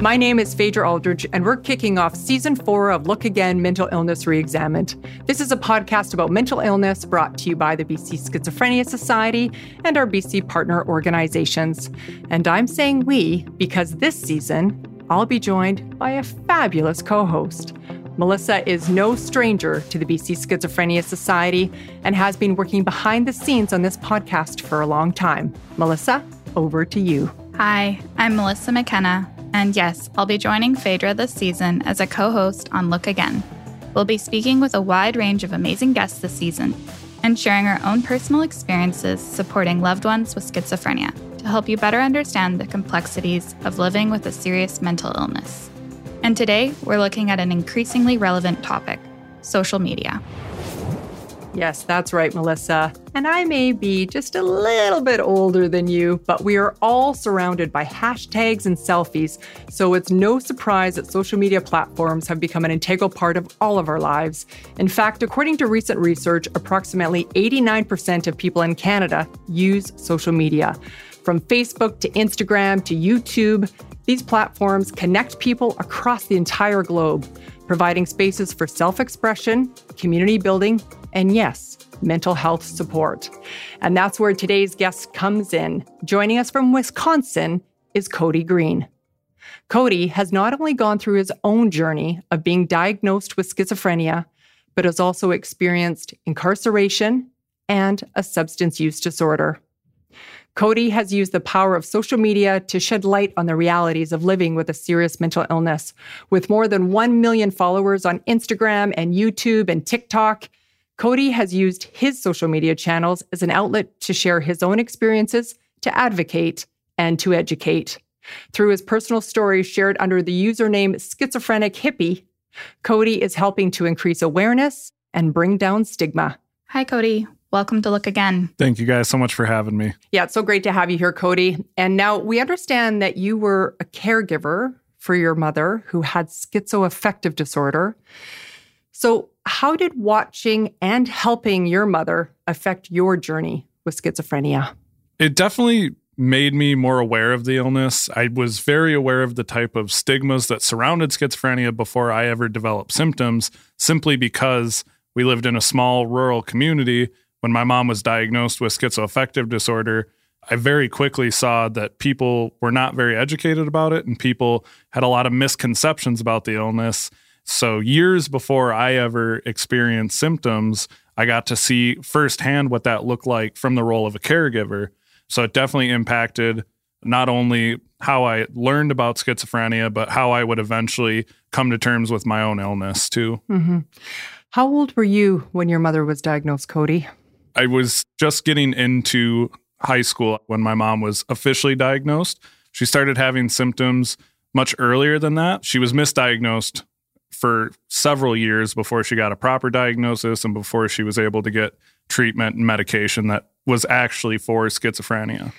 My name is Phaedra Aldridge, and we're kicking off season four of Look Again Mental Illness Reexamined. This is a podcast about mental illness brought to you by the BC Schizophrenia Society and our BC partner organizations. And I'm saying we because this season, I'll be joined by a fabulous co host. Melissa is no stranger to the BC Schizophrenia Society and has been working behind the scenes on this podcast for a long time. Melissa, over to you. Hi, I'm Melissa McKenna, and yes, I'll be joining Phaedra this season as a co host on Look Again. We'll be speaking with a wide range of amazing guests this season and sharing our own personal experiences supporting loved ones with schizophrenia to help you better understand the complexities of living with a serious mental illness. And today, we're looking at an increasingly relevant topic social media. Yes, that's right, Melissa. And I may be just a little bit older than you, but we are all surrounded by hashtags and selfies. So it's no surprise that social media platforms have become an integral part of all of our lives. In fact, according to recent research, approximately 89% of people in Canada use social media. From Facebook to Instagram to YouTube, these platforms connect people across the entire globe, providing spaces for self expression, community building, and yes, mental health support. And that's where today's guest comes in. Joining us from Wisconsin is Kody Green. Kody has not only gone through his own journey of being diagnosed with schizophrenia, but has also experienced incarceration and a substance use disorder. Kody has used the power of social media to shed light on the realities of living with a serious mental illness. With more than 1 million followers on Instagram and YouTube and TikTok, Kody has used his social media channels as an outlet to share his own experiences, to advocate, and to educate. Through his personal stories shared under the username Schizophrenic Hippie, Kody is helping to increase awareness and bring down stigma. Hi, Kody. Welcome to Look Again. Thank you guys so much for having me. Yeah, it's so great to have you here, Kody. And now we understand that you were a caregiver for your mother who had schizoaffective disorder. So, how did watching and helping your mother affect your journey with schizophrenia? It definitely made me more aware of the illness. I was very aware of the type of stigmas that surrounded schizophrenia before I ever developed symptoms, simply because we lived in a small rural community. When my mom was diagnosed with schizoaffective disorder, I very quickly saw that people were not very educated about it and people had a lot of misconceptions about the illness. So, years before I ever experienced symptoms, I got to see firsthand what that looked like from the role of a caregiver. So, it definitely impacted not only how I learned about schizophrenia, but how I would eventually come to terms with my own illness too. Mm-hmm. How old were you when your mother was diagnosed, Kody? I was just getting into high school when my mom was officially diagnosed. She started having symptoms much earlier than that. She was misdiagnosed for several years before she got a proper diagnosis and before she was able to get treatment and medication that was actually for schizophrenia.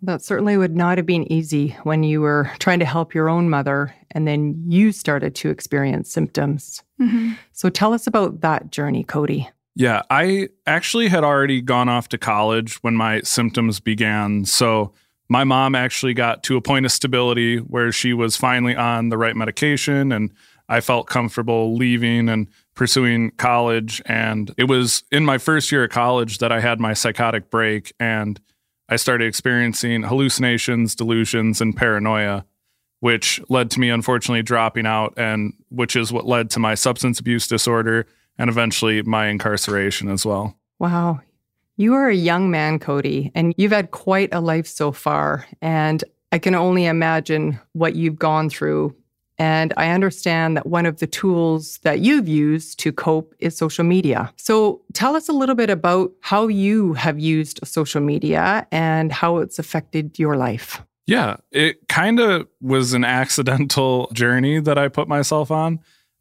That certainly would not have been easy when you were trying to help your own mother and then you started to experience symptoms. Mm-hmm. So tell us about that journey, Kody. Yeah, I actually had already gone off to college when my symptoms began. So my mom actually got to a point of stability where she was finally on the right medication and I felt comfortable leaving and pursuing college. And it was in my first year of college that I had my psychotic break and I started experiencing hallucinations, delusions, and paranoia, which led to me unfortunately dropping out, and which is what led to my substance abuse disorder and eventually my incarceration as well. Wow. You are a young man, Kody, and you've had quite a life so far. And I can only imagine what you've gone through and I understand that one of the tools that you've used to cope is social media. So tell us a little bit about how you have used social media and how it's affected your life. Yeah, it kind of was an accidental journey that I put myself on.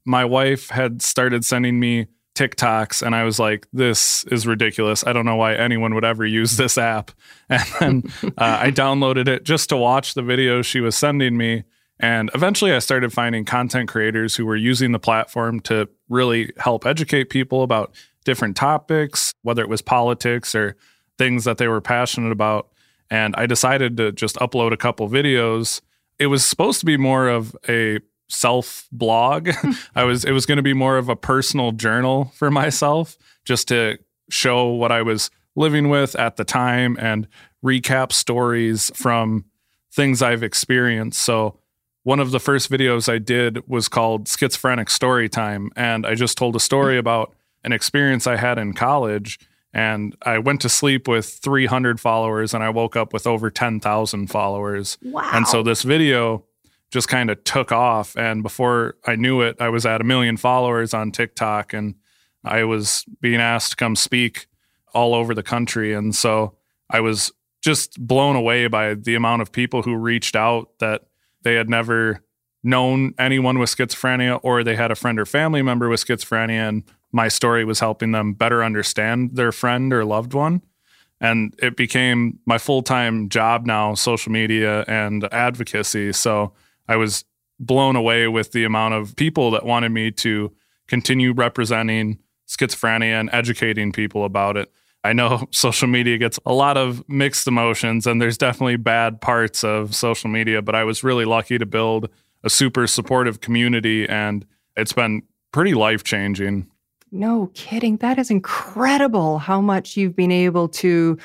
My wife had started sending me TikToks, and I was like, this is ridiculous. I don't know why anyone would ever use this app. And then uh, I downloaded it just to watch the videos she was sending me. And eventually I started finding content creators who were using the platform to really help educate people about different topics, whether it was politics or things that they were passionate about. And I decided to just upload a couple videos it was supposed to be more of a self blog. Hmm. I was it was going to be more of a personal journal for myself just to show what I was living with at the time and recap stories from things I've experienced. So one of the first videos I did was called Schizophrenic Story Time and I just told a story hmm. about an experience I had in college and I went to sleep with 300 followers and I woke up with over 10,000 followers. Wow. And so this video just kind of took off. And before I knew it, I was at a million followers on TikTok and I was being asked to come speak all over the country. And so I was just blown away by the amount of people who reached out that they had never known anyone with schizophrenia or they had a friend or family member with schizophrenia. And my story was helping them better understand their friend or loved one. And it became my full time job now, social media and advocacy. So I was blown away with the amount of people that wanted me to continue representing schizophrenia and educating people about it. I know social media gets a lot of mixed emotions, and there's definitely bad parts of social media, but I was really lucky to build a super supportive community, and it's been pretty life changing. No kidding. That is incredible how much you've been able to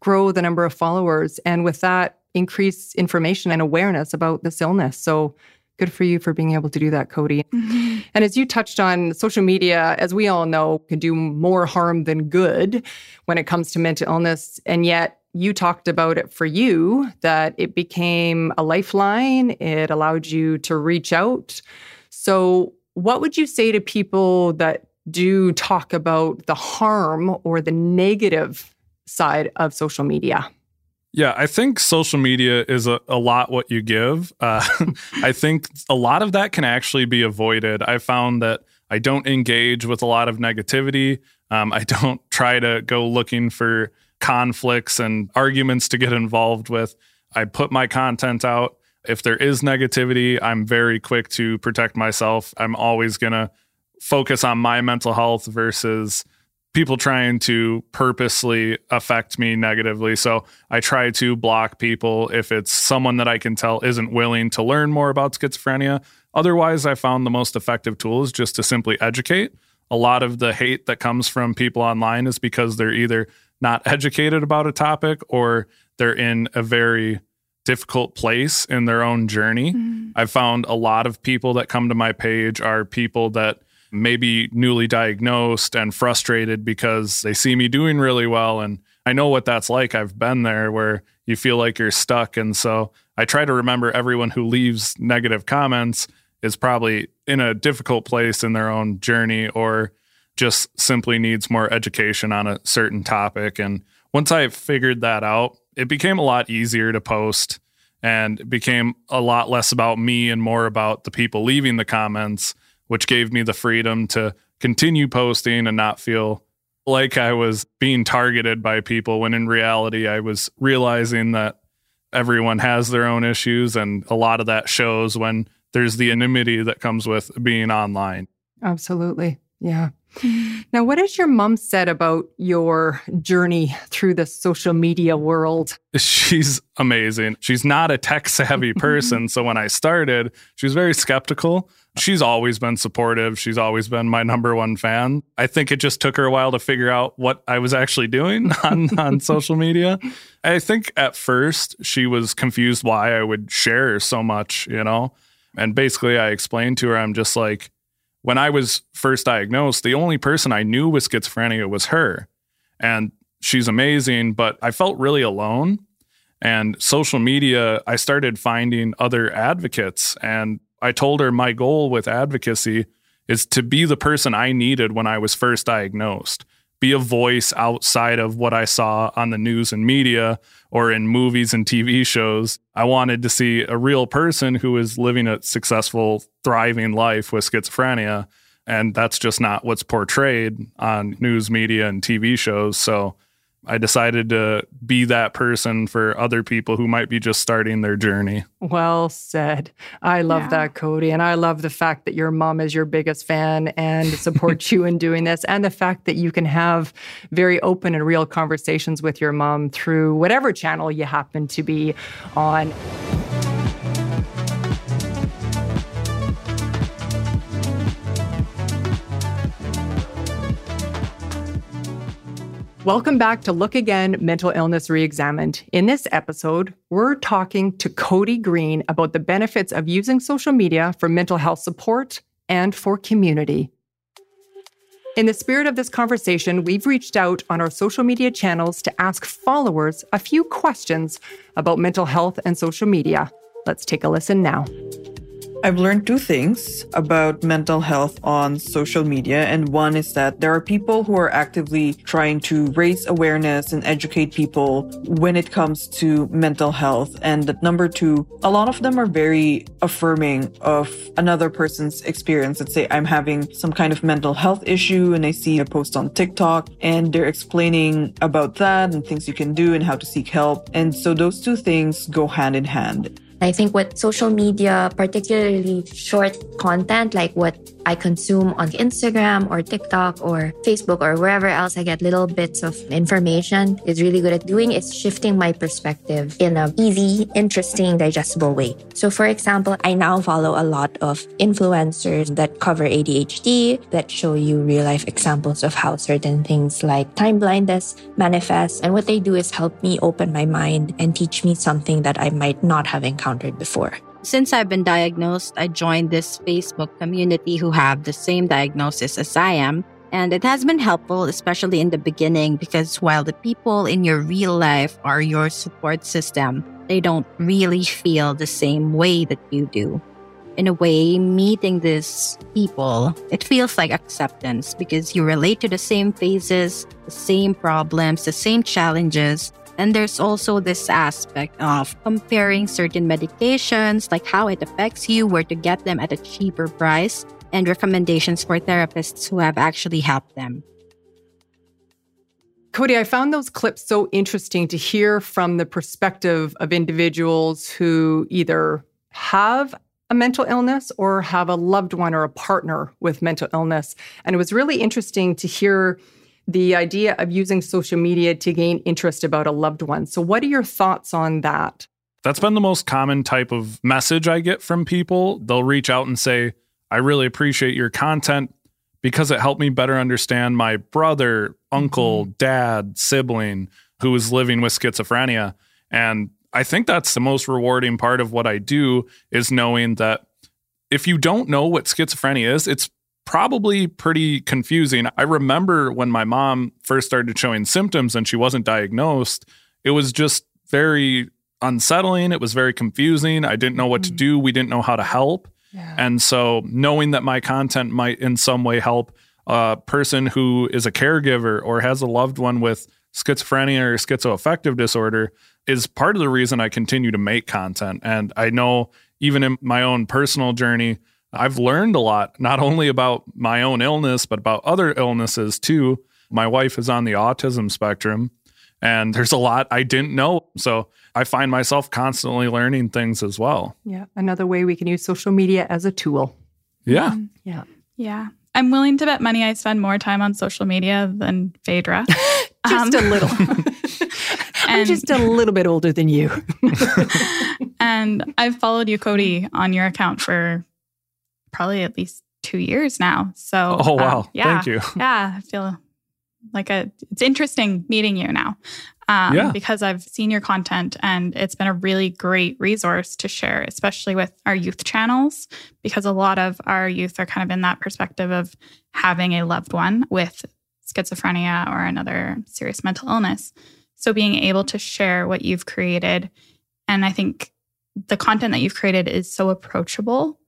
grow the number of followers. And with that, increase information and awareness about this illness. So good for you for being able to do that, Kody. Mm-hmm. And as you touched on, social media, as we all know, can do more harm than good when it comes to mental illness. And yet, you talked about it for you that it became a lifeline, it allowed you to reach out. So, what would you say to people that do talk about the harm or the negative side of social media? Yeah, I think social media is a, a lot what you give. Uh, I think a lot of that can actually be avoided. I found that I don't engage with a lot of negativity. Um, I don't try to go looking for conflicts and arguments to get involved with. I put my content out. If there is negativity, I'm very quick to protect myself. I'm always going to focus on my mental health versus people trying to purposely affect me negatively. So I try to block people if it's someone that I can tell isn't willing to learn more about schizophrenia. Otherwise, I found the most effective tool is just to simply educate. A lot of the hate that comes from people online is because they're either not educated about a topic or they're in a very difficult place in their own journey. Mm-hmm. I've found a lot of people that come to my page are people that maybe newly diagnosed and frustrated because they see me doing really well. And I know what that's like. I've been there where you feel like you're stuck. And so I try to remember everyone who leaves negative comments is probably in a difficult place in their own journey or just simply needs more education on a certain topic. And once I figured that out, it became a lot easier to post and it became a lot less about me and more about the people leaving the comments which gave me the freedom to continue posting and not feel like I was being targeted by people when in reality I was realizing that everyone has their own issues and a lot of that shows when there's the anonymity that comes with being online. Absolutely. Yeah. Now, what has your mom said about your journey through the social media world? She's amazing. She's not a tech savvy person. so when I started, she was very skeptical. She's always been supportive. She's always been my number one fan. I think it just took her a while to figure out what I was actually doing on, on social media. I think at first she was confused why I would share so much, you know? And basically, I explained to her, I'm just like, when I was first diagnosed, the only person I knew with schizophrenia was her. And she's amazing, but I felt really alone. And social media, I started finding other advocates. And I told her my goal with advocacy is to be the person I needed when I was first diagnosed be a voice outside of what I saw on the news and media or in movies and TV shows. I wanted to see a real person who is living a successful, thriving life with schizophrenia. And that's just not what's portrayed on news media and TV shows. So I decided to be that person for other people who might be just starting their journey. Well said. I love yeah. that, Kody. And I love the fact that your mom is your biggest fan and supports you in doing this, and the fact that you can have very open and real conversations with your mom through whatever channel you happen to be on. Welcome back to Look Again Mental Illness Reexamined. In this episode, we're talking to Kody Green about the benefits of using social media for mental health support and for community. In the spirit of this conversation, we've reached out on our social media channels to ask followers a few questions about mental health and social media. Let's take a listen now. I've learned two things about mental health on social media. And one is that there are people who are actively trying to raise awareness and educate people when it comes to mental health. And that number two, a lot of them are very affirming of another person's experience. Let's say I'm having some kind of mental health issue and I see a post on TikTok and they're explaining about that and things you can do and how to seek help. And so those two things go hand in hand. I think with social media, particularly short content like what I consume on Instagram or TikTok or Facebook or wherever else I get little bits of information is really good at doing is shifting my perspective in an easy, interesting, digestible way. So for example, I now follow a lot of influencers that cover ADHD, that show you real life examples of how certain things like time blindness manifest. And what they do is help me open my mind and teach me something that I might not have encountered before. Since I've been diagnosed, I joined this Facebook community who have the same diagnosis as I am. And it has been helpful, especially in the beginning, because while the people in your real life are your support system, they don't really feel the same way that you do. In a way, meeting these people, it feels like acceptance because you relate to the same phases, the same problems, the same challenges, and there's also this aspect of comparing certain medications, like how it affects you, where to get them at a cheaper price, and recommendations for therapists who have actually helped them. Kody, I found those clips so interesting to hear from the perspective of individuals who either have a mental illness or have a loved one or a partner with mental illness. And it was really interesting to hear the idea of using social media to gain interest about a loved one. So, what are your thoughts on that? That's been the most common type of message I get from people. They'll reach out and say, I really appreciate your content because it helped me better understand my brother, uncle, mm-hmm. dad, sibling who is living with schizophrenia. And I think that's the most rewarding part of what I do is knowing that if you don't know what schizophrenia is, it's probably pretty confusing. I remember when my mom first started showing symptoms and she wasn't diagnosed, it was just very unsettling. It was very confusing. I didn't know what to mm. do. We didn't know how to help. Yeah. And so, knowing that my content might in some way help a person who is a caregiver or has a loved one with schizophrenia or schizoaffective disorder is part of the reason I continue to make content. And I know even in my own personal journey, I've learned a lot, not only about my own illness, but about other illnesses too. My wife is on the autism spectrum, and there's a lot I didn't know. So I find myself constantly learning things as well. Yeah. Another way we can use social media as a tool. Yeah. Mm-hmm. Yeah. Yeah. I'm willing to bet money I spend more time on social media than Phaedra. just um, a little. I'm just a little bit older than you. and I've followed you, Kody, on your account for probably at least two years now. So, oh, wow. Um, yeah, Thank you. Yeah. I feel like a, it's interesting meeting you now um, yeah. because I've seen your content and it's been a really great resource to share, especially with our youth channels, because a lot of our youth are kind of in that perspective of having a loved one with schizophrenia or another serious mental illness. So being able to share what you've created, and I think the content that you've created is so approachable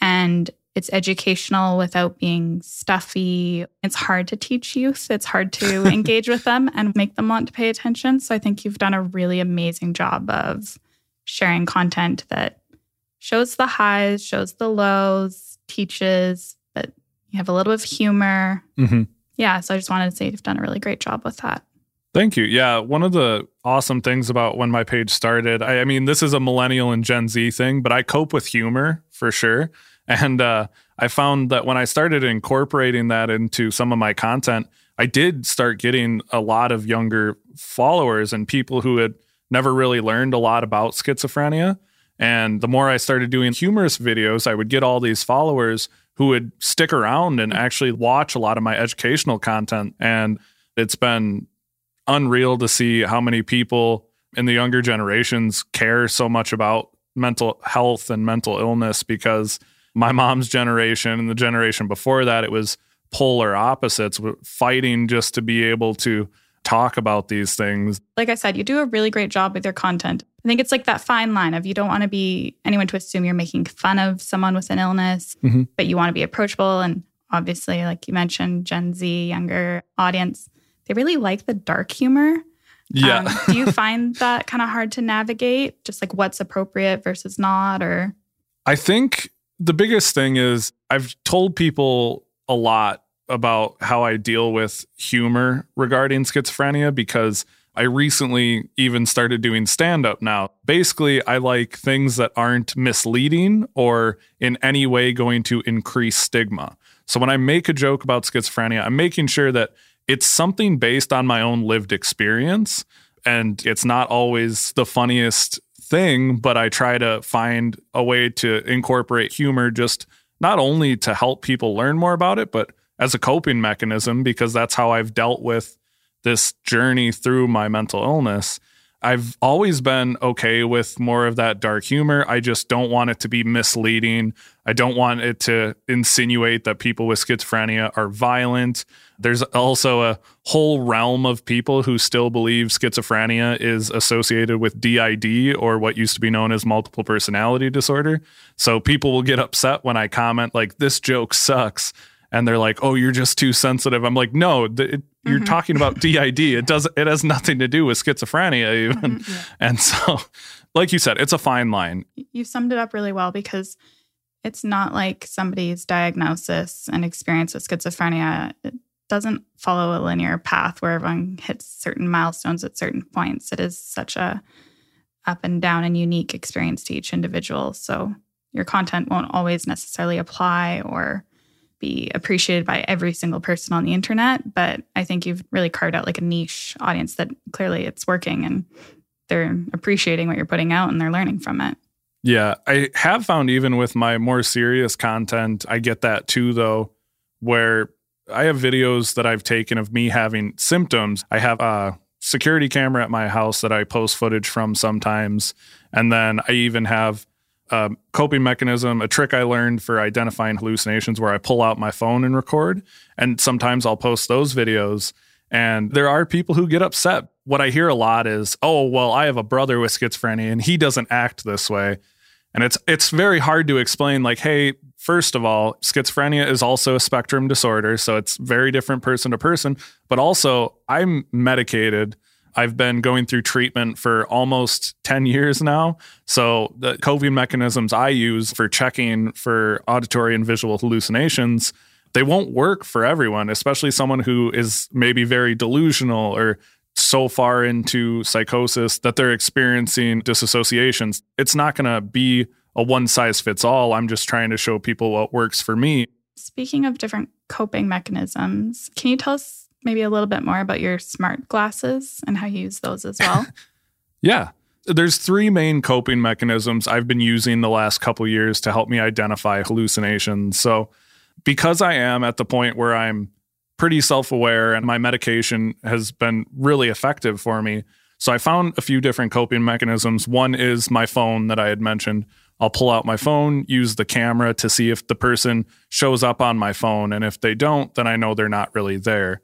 and it's educational without being stuffy. It's hard to teach youth. It's hard to engage with them and make them want to pay attention. So I think you've done a really amazing job of sharing content that shows the highs, shows the lows, teaches, but you have a little bit of humor. Mm-hmm. Yeah. So I just wanted to say you've done a really great job with that. Thank you. Yeah. One of the awesome things about when my page started, I, I mean, this is a millennial and Gen Z thing, but I cope with humor for sure. And uh, I found that when I started incorporating that into some of my content, I did start getting a lot of younger followers and people who had never really learned a lot about schizophrenia. And the more I started doing humorous videos, I would get all these followers who would stick around and actually watch a lot of my educational content. And it's been unreal to see how many people in the younger generations care so much about mental health and mental illness because my mom's generation and the generation before that, it was polar opposites, fighting just to be able to talk about these things. Like I said, you do a really great job with your content. I think it's like that fine line of you don't want to be anyone to assume you're making fun of someone with an illness, mm-hmm. but you want to be approachable. And obviously, like you mentioned, Gen Z, younger audience, they really like the dark humor. Yeah. Um, do you find that kind of hard to navigate? Just like what's appropriate versus not? Or I think the biggest thing is I've told people a lot about how I deal with humor regarding schizophrenia because I recently even started doing stand up now. Basically, I like things that aren't misleading or in any way going to increase stigma. So when I make a joke about schizophrenia, I'm making sure that it's something based on my own lived experience. And it's not always the funniest thing, but I try to find a way to incorporate humor just not only to help people learn more about it, but as a coping mechanism because that's how I've dealt with this journey through my mental illness. I've always been okay with more of that dark humor. I just don't want it to be misleading. I don't want it to insinuate that people with schizophrenia are violent. There's also a whole realm of people who still believe schizophrenia is associated with DID or what used to be known as multiple personality disorder. So people will get upset when I comment, like, this joke sucks and they're like, "Oh, you're just too sensitive." I'm like, "No, it, you're mm-hmm. talking about DID. It does it has nothing to do with schizophrenia even." Mm-hmm, yeah. And so, like you said, it's a fine line. You summed it up really well because it's not like somebody's diagnosis and experience with schizophrenia it doesn't follow a linear path where everyone hits certain milestones at certain points. It is such a up and down and unique experience to each individual. So your content won't always necessarily apply or be appreciated by every single person on the internet, but I think you've really carved out like a niche audience that clearly it's working and they're appreciating what you're putting out and they're learning from it. Yeah, I have found even with my more serious content, I get that too, though, where I have videos that I've taken of me having symptoms. I have a security camera at my house that I post footage from sometimes. And then I even have a coping mechanism, a trick I learned for identifying hallucinations where I pull out my phone and record. And sometimes I'll post those videos. And there are people who get upset. What I hear a lot is, oh, well, I have a brother with schizophrenia and he doesn't act this way. And it's it's very hard to explain, like, hey, first of all, schizophrenia is also a spectrum disorder. So it's very different person to person. But also, I'm medicated I've been going through treatment for almost 10 years now. So, the coping mechanisms I use for checking for auditory and visual hallucinations, they won't work for everyone, especially someone who is maybe very delusional or so far into psychosis that they're experiencing disassociations. It's not going to be a one size fits all. I'm just trying to show people what works for me. Speaking of different coping mechanisms, can you tell us maybe a little bit more about your smart glasses and how you use those as well? yeah. There's three main coping mechanisms I've been using the last couple years to help me identify hallucinations. So, because I am at the point where I'm pretty self-aware and my medication has been really effective for me, so I found a few different coping mechanisms. One is my phone that I had mentioned. I'll pull out my phone, use the camera to see if the person shows up on my phone. And if they don't, then I know they're not really there.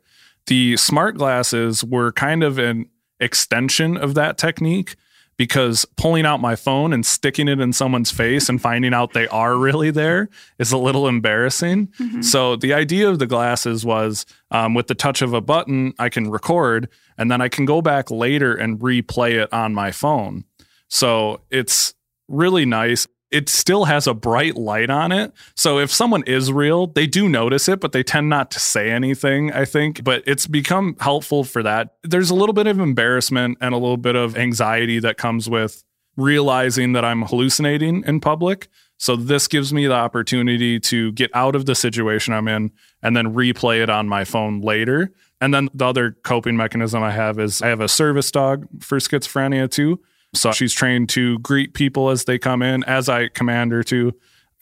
The smart glasses were kind of an extension of that technique because pulling out my phone and sticking it in someone's face and finding out they are really there is a little embarrassing. Mm-hmm. So the idea of the glasses was um, with the touch of a button, I can record and then I can go back later and replay it on my phone. So it's really nice it still has a bright light on it. So if someone is real, they do notice it, but they tend not to say anything, I think. But it's become helpful for that. There's a little bit of embarrassment and a little bit of anxiety that comes with realizing that I'm hallucinating in public. So this gives me the opportunity to get out of the situation I'm in and then replay it on my phone later. And then the other coping mechanism I have is I have a service dog for schizophrenia too. So she's trained to greet people as they come in, as I command her to.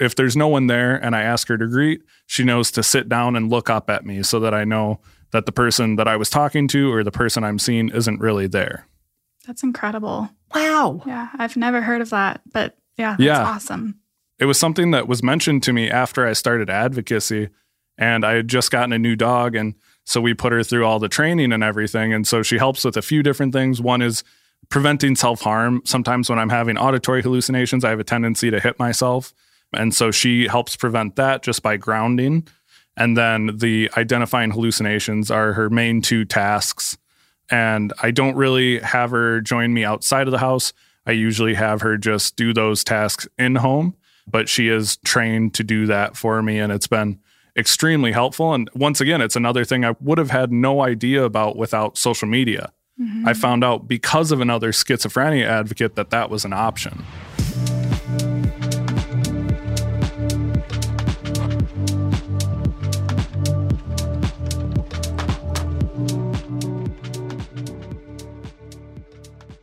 If there's no one there and I ask her to greet, she knows to sit down and look up at me so that I know that the person that I was talking to or the person I'm seeing isn't really there. That's incredible. Wow. Yeah, I've never heard of that, but yeah, that's Yeah. awesome. It was something that was mentioned to me after I started advocacy and I had just gotten a new dog and so we put her through all the training and everything and so she helps with a few different things. One is preventing self-harm. Sometimes when I'm having auditory hallucinations, I have a tendency to hit myself. And so she helps prevent that just by grounding. And then the identifying hallucinations are her main two tasks. And I don't really have her join me outside of the house. I usually have her just do those tasks in home, but she is trained to do that for me. And it's been extremely helpful. And once again, it's another thing I would have had no idea about without social media. I found out because of another schizophrenia advocate that that was an option.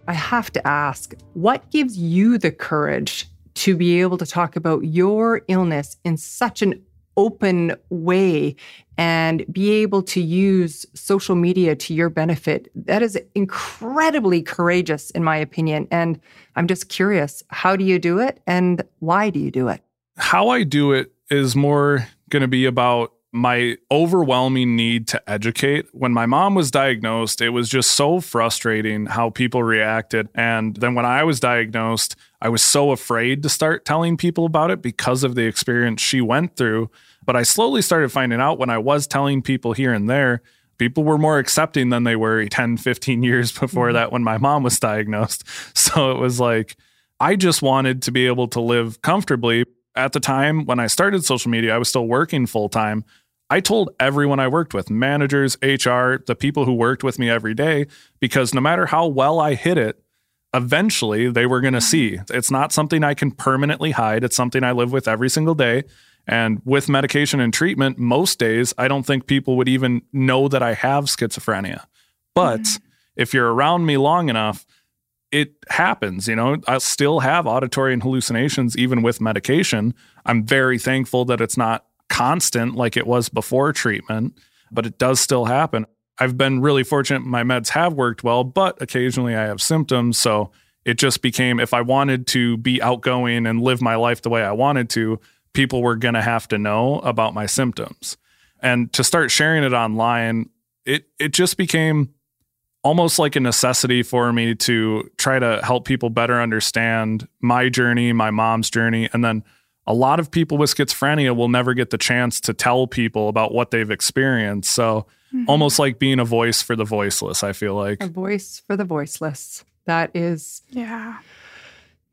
I have to ask, what gives you the courage to be able to talk about your illness in such an open way and be able to use social media to your benefit? That is incredibly courageous, in my opinion. And I'm just curious, how do you do it and why do you do it? how I do it is more going to be about my overwhelming need to educate. When my mom was diagnosed, it was just so frustrating how people reacted. And then when I was diagnosed, I was so afraid to start telling people about it because of the experience she went through. But I slowly started finding out when I was telling people here and there, people were more accepting than they were 10, 15 years before mm-hmm. that when my mom was diagnosed. So it was like, I just wanted to be able to live comfortably. At the time when I started social media, I was still working full time. I told everyone I worked with, managers, HR, the people who worked with me every day, because no matter how well I hit it, eventually they were going to mm-hmm. see. It's not something I can permanently hide. It's something I live with every single day. And with medication and treatment, most days, I don't think people would even know that I have schizophrenia. But mm-hmm. if you're around me long enough, it happens. You know, I still have auditory and hallucinations even with medication. I'm very thankful that it's not constant like it was before treatment, but it does still happen. I've been really fortunate my meds have worked well, but occasionally I have symptoms. So it just became if I wanted to be outgoing and live my life the way I wanted to, people were going to have to know about my symptoms. And to start sharing it online, it it just became almost like a necessity for me to try to help people better understand my journey, my mom's journey, and then a lot of people with schizophrenia will never get the chance to tell people about what they've experienced. So mm-hmm. almost like being a voice for the voiceless, I feel like. A voice for the voiceless. That is Yeah.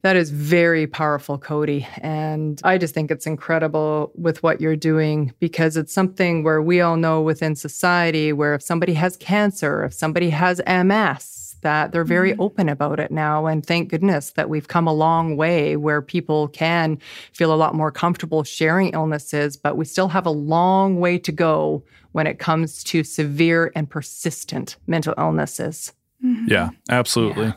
That is very powerful, Kody. And I just think it's incredible with what you're doing because it's something where we all know within society where if somebody has cancer, if somebody has MS, that they're very mm-hmm. open about it now. And thank goodness that we've come a long way where people can feel a lot more comfortable sharing illnesses, but we still have a long way to go when it comes to severe and persistent mental illnesses. Mm-hmm. Yeah, absolutely.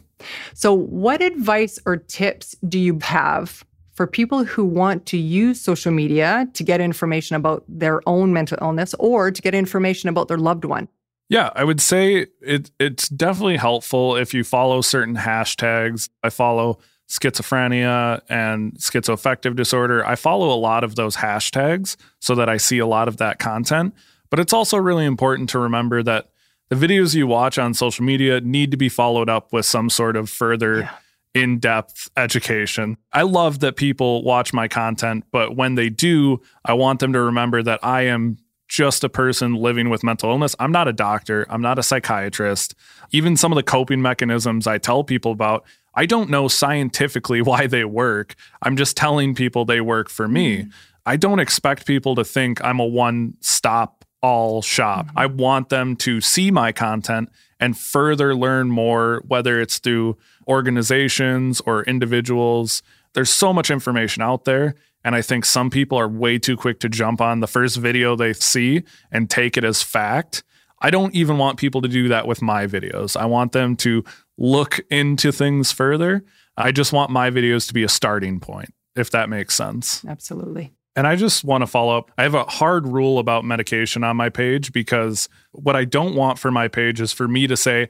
So, what advice or tips do you have for people who want to use social media to get information about their own mental illness or to get information about their loved one? Yeah, I would say it it's definitely helpful if you follow certain hashtags. I follow schizophrenia and schizoaffective disorder. I follow a lot of those hashtags so that I see a lot of that content. But it's also really important to remember that the videos you watch on social media need to be followed up with some sort of further in depth education. I love that people watch my content, but when they do, I want them to remember that I am just a person living with mental illness. I'm not a doctor, I'm not a psychiatrist. Even some of the coping mechanisms I tell people about, I don't know scientifically why they work. I'm just telling people they work for me. Mm. I don't expect people to think I'm a one stop all shop. Mm-hmm. I want them to see my content and further learn more, whether it's through organizations or individuals. There's so much information out there. And I think some people are way too quick to jump on the first video they see and take it as fact. I don't even want people to do that with my videos. I want them to look into things further. I just want my videos to be a starting point, if that makes sense. Absolutely. And I just want to follow up. I have a hard rule about medication on my page because what I don't want for my page is for me to say,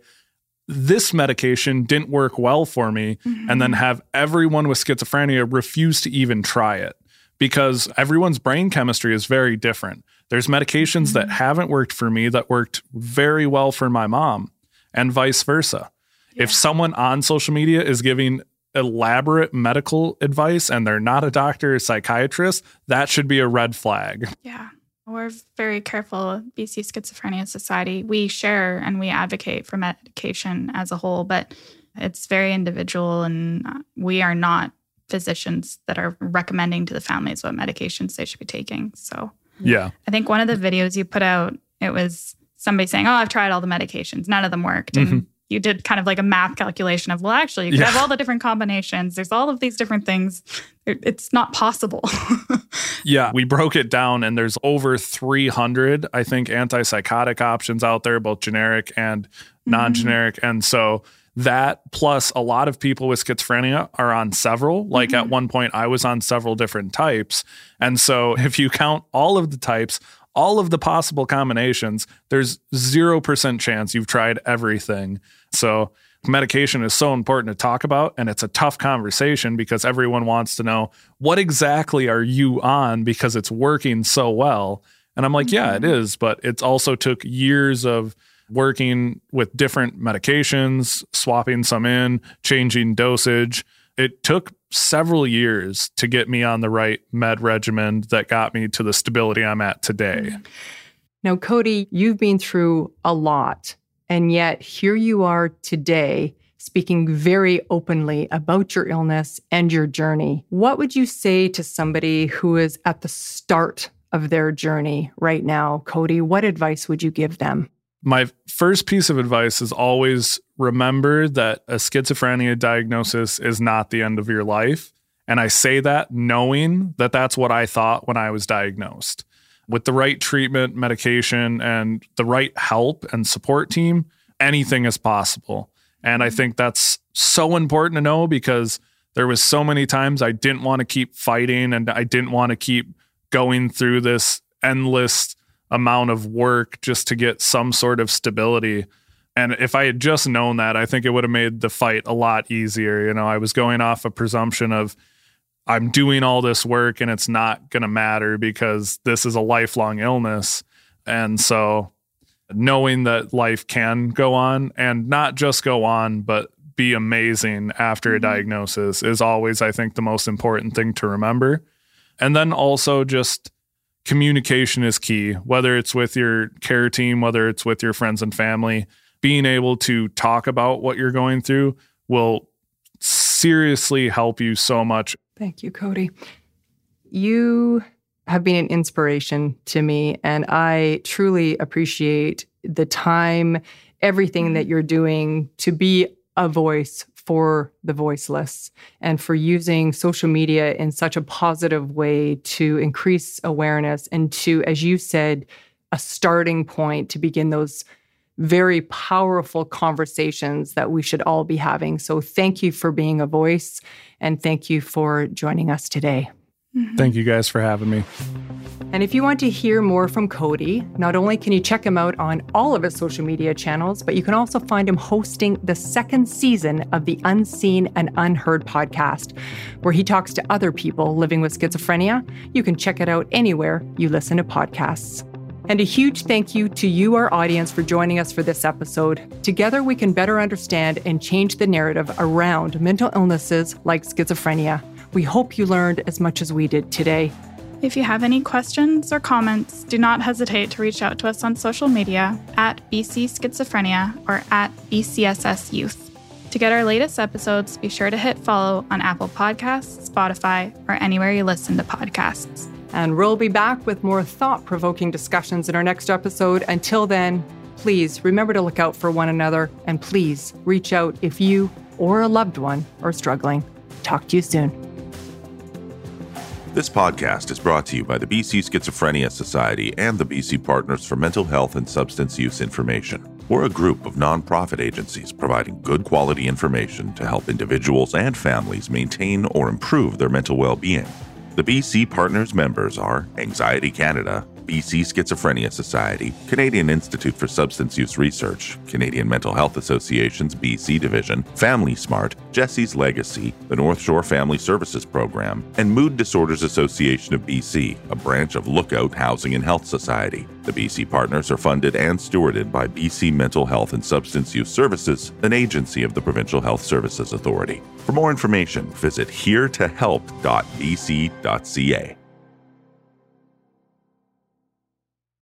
this medication didn't work well for me, mm-hmm. and then have everyone with schizophrenia refuse to even try it because everyone's brain chemistry is very different. There's medications mm-hmm. that haven't worked for me that worked very well for my mom, and vice versa. Yeah. If someone on social media is giving elaborate medical advice and they're not a doctor or psychiatrist, that should be a red flag. Yeah. We're very careful, BC Schizophrenia Society. We share and we advocate for medication as a whole, but it's very individual, and we are not physicians that are recommending to the families what medications they should be taking. So, yeah. I think one of the videos you put out, it was somebody saying, Oh, I've tried all the medications, none of them worked. And mm-hmm you did kind of like a math calculation of well actually you could yeah. have all the different combinations there's all of these different things it's not possible yeah we broke it down and there's over 300 i think antipsychotic options out there both generic and mm-hmm. non-generic mm-hmm. and so that plus a lot of people with schizophrenia are on several like mm-hmm. at one point i was on several different types and so if you count all of the types all of the possible combinations, there's 0% chance you've tried everything. So, medication is so important to talk about and it's a tough conversation because everyone wants to know what exactly are you on because it's working so well. And I'm like, mm-hmm. yeah, it mm-hmm. but it also took years of working with different medications, swapping some in, changing dosage. It took several years to get me on the right med regimen that got me to the stability I'm at today. Mm-hmm. Now, Kody, you've been through a lot, and yet here you are today speaking very openly about your illness and your journey. What would you say to somebody who is at the start of their journey right now, Kody? What advice would you give them? my first piece of advice is always remember that a schizophrenia diagnosis is not the end of your life. And I say that knowing that that's what I thought when I was diagnosed. With the right treatment, medication, and the right help and support team, anything is possible. And I mm-hmm. think that's so important to know because there was so many times I didn't want to keep fighting and I didn't want to keep going through this endless amount of work just to get some sort of stability. And if I had just known that, I think it would have made the fight a lot easier. You know, I was going off a presumption of I'm doing all this work and it's not going to matter because this is a lifelong illness. And so knowing that life can go on and not just go on, but be amazing after a mm-hmm. diagnosis is always, I think, the most important thing to remember. And then also just communication is key, whether it's with your care team, whether it's with your friends and family. Being able to talk about what you're going through will seriously help you so much. Thank you, Kody. You have been an inspiration to me, and I truly appreciate the time, everything that you're doing to be a voice for the voiceless and for using social media in such a positive way to increase awareness and to, as you said, a starting point to begin those very powerful conversations that we should all be having. So, thank you for being a voice and thank you for joining us today. Mm-hmm. Thank you guys for having me. And if you want to hear more from Kody, not only can you check him out on all of his social media channels, but you can also find him hosting the second season of the Unseen and Unheard podcast, where he talks to other people living with schizophrenia. You can check it out anywhere you listen to podcasts. And a huge thank you to you, our audience, for joining us for this episode. Together, we can better understand and change the narrative around mental illnesses like schizophrenia. We hope you learned as much as we did today. If you have any questions or comments, do not hesitate to reach out to us on social media at BC Schizophrenia or at BCSS Youth. To get our latest episodes, be sure to hit follow on Apple Podcasts, Spotify, or anywhere you listen to podcasts. And we'll be back with more thought provoking discussions in our next episode. Until then, please remember to look out for one another and please reach out if you or a loved one are struggling. Talk to you soon. This podcast is brought to you by the BC Schizophrenia Society and the BC Partners for Mental Health and Substance Use Information. We're a group of nonprofit agencies providing good quality information to help individuals and families maintain or improve their mental well being. The BC Partners members are Anxiety Canada, BC Schizophrenia Society, Canadian Institute for Substance Use Research, Canadian Mental Health Association's BC Division, Family Smart, Jessie's Legacy, the North Shore Family Services Program, and Mood Disorders Association of BC, a branch of Lookout Housing and Health Society. The BC partners are funded and stewarded by BC Mental Health and Substance Use Services, an agency of the Provincial Health Services Authority. For more information, visit heretohelp.bc.ca.